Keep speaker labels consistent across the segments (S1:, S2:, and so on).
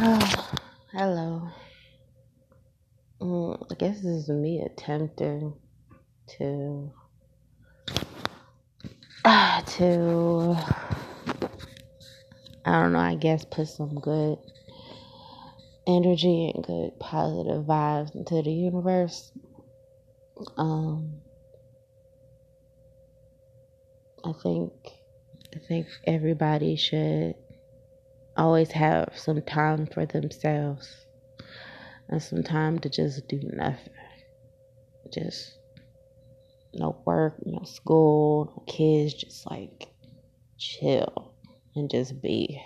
S1: Oh, hello. Mm, I guess this is me attempting to uh, to I don't know. I guess put some good energy and good positive vibes into the universe. Um, I think I think everybody should always have some time for themselves and some time to just do nothing. Just no work, no school, no kids, just like chill and just be.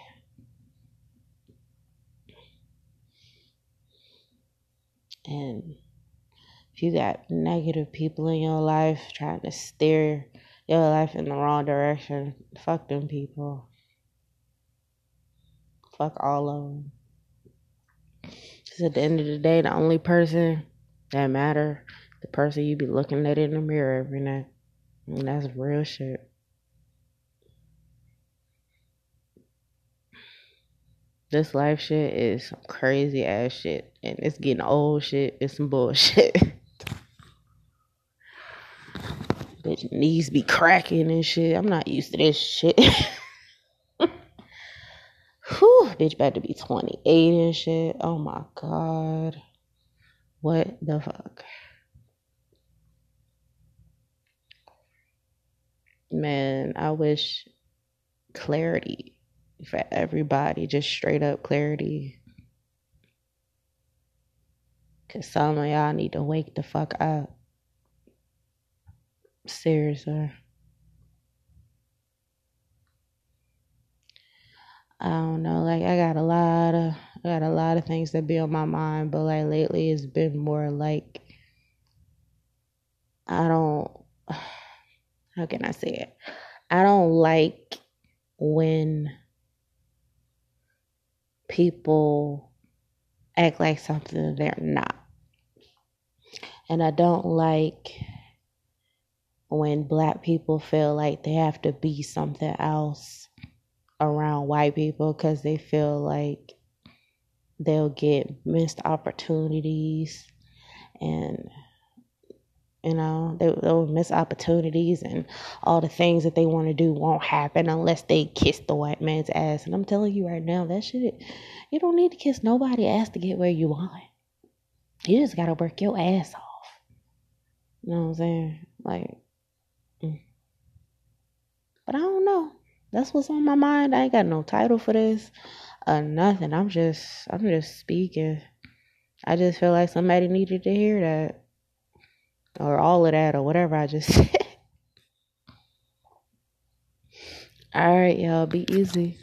S1: And if you got negative people in your life trying to steer your life in the wrong direction, fuck them people. Fuck all of them. Because at the end of the day, the only person that matter, the person you be looking at in the mirror every night. And that's real shit. This life shit is some crazy ass shit. And it's getting old shit. It's some bullshit. Bitch knees be cracking and shit. I'm not used to this shit. Whew, bitch to be 28 and shit. Oh my god. What the fuck? Man, I wish clarity for everybody, just straight up clarity. Cause some of y'all need to wake the fuck up. Seriously. I don't know, like I got a lot of I got a lot of things that be on my mind, but like lately it's been more like I don't how can I say it? I don't like when people act like something they're not. And I don't like when black people feel like they have to be something else around white people because they feel like they'll get missed opportunities and you know they, they'll miss opportunities and all the things that they want to do won't happen unless they kiss the white man's ass. And i'm telling you right now that shit you don't need to kiss nobody ass to get where you want. You just gotta work your ass off. You know what i'm saying? Like mm. but i don't know that's what's on my mind. I ain't got no title for this or nothing. I'm just I'm just speaking. I just feel like somebody needed to hear that. Or all of that or whatever I just said. Alright, y'all, be easy.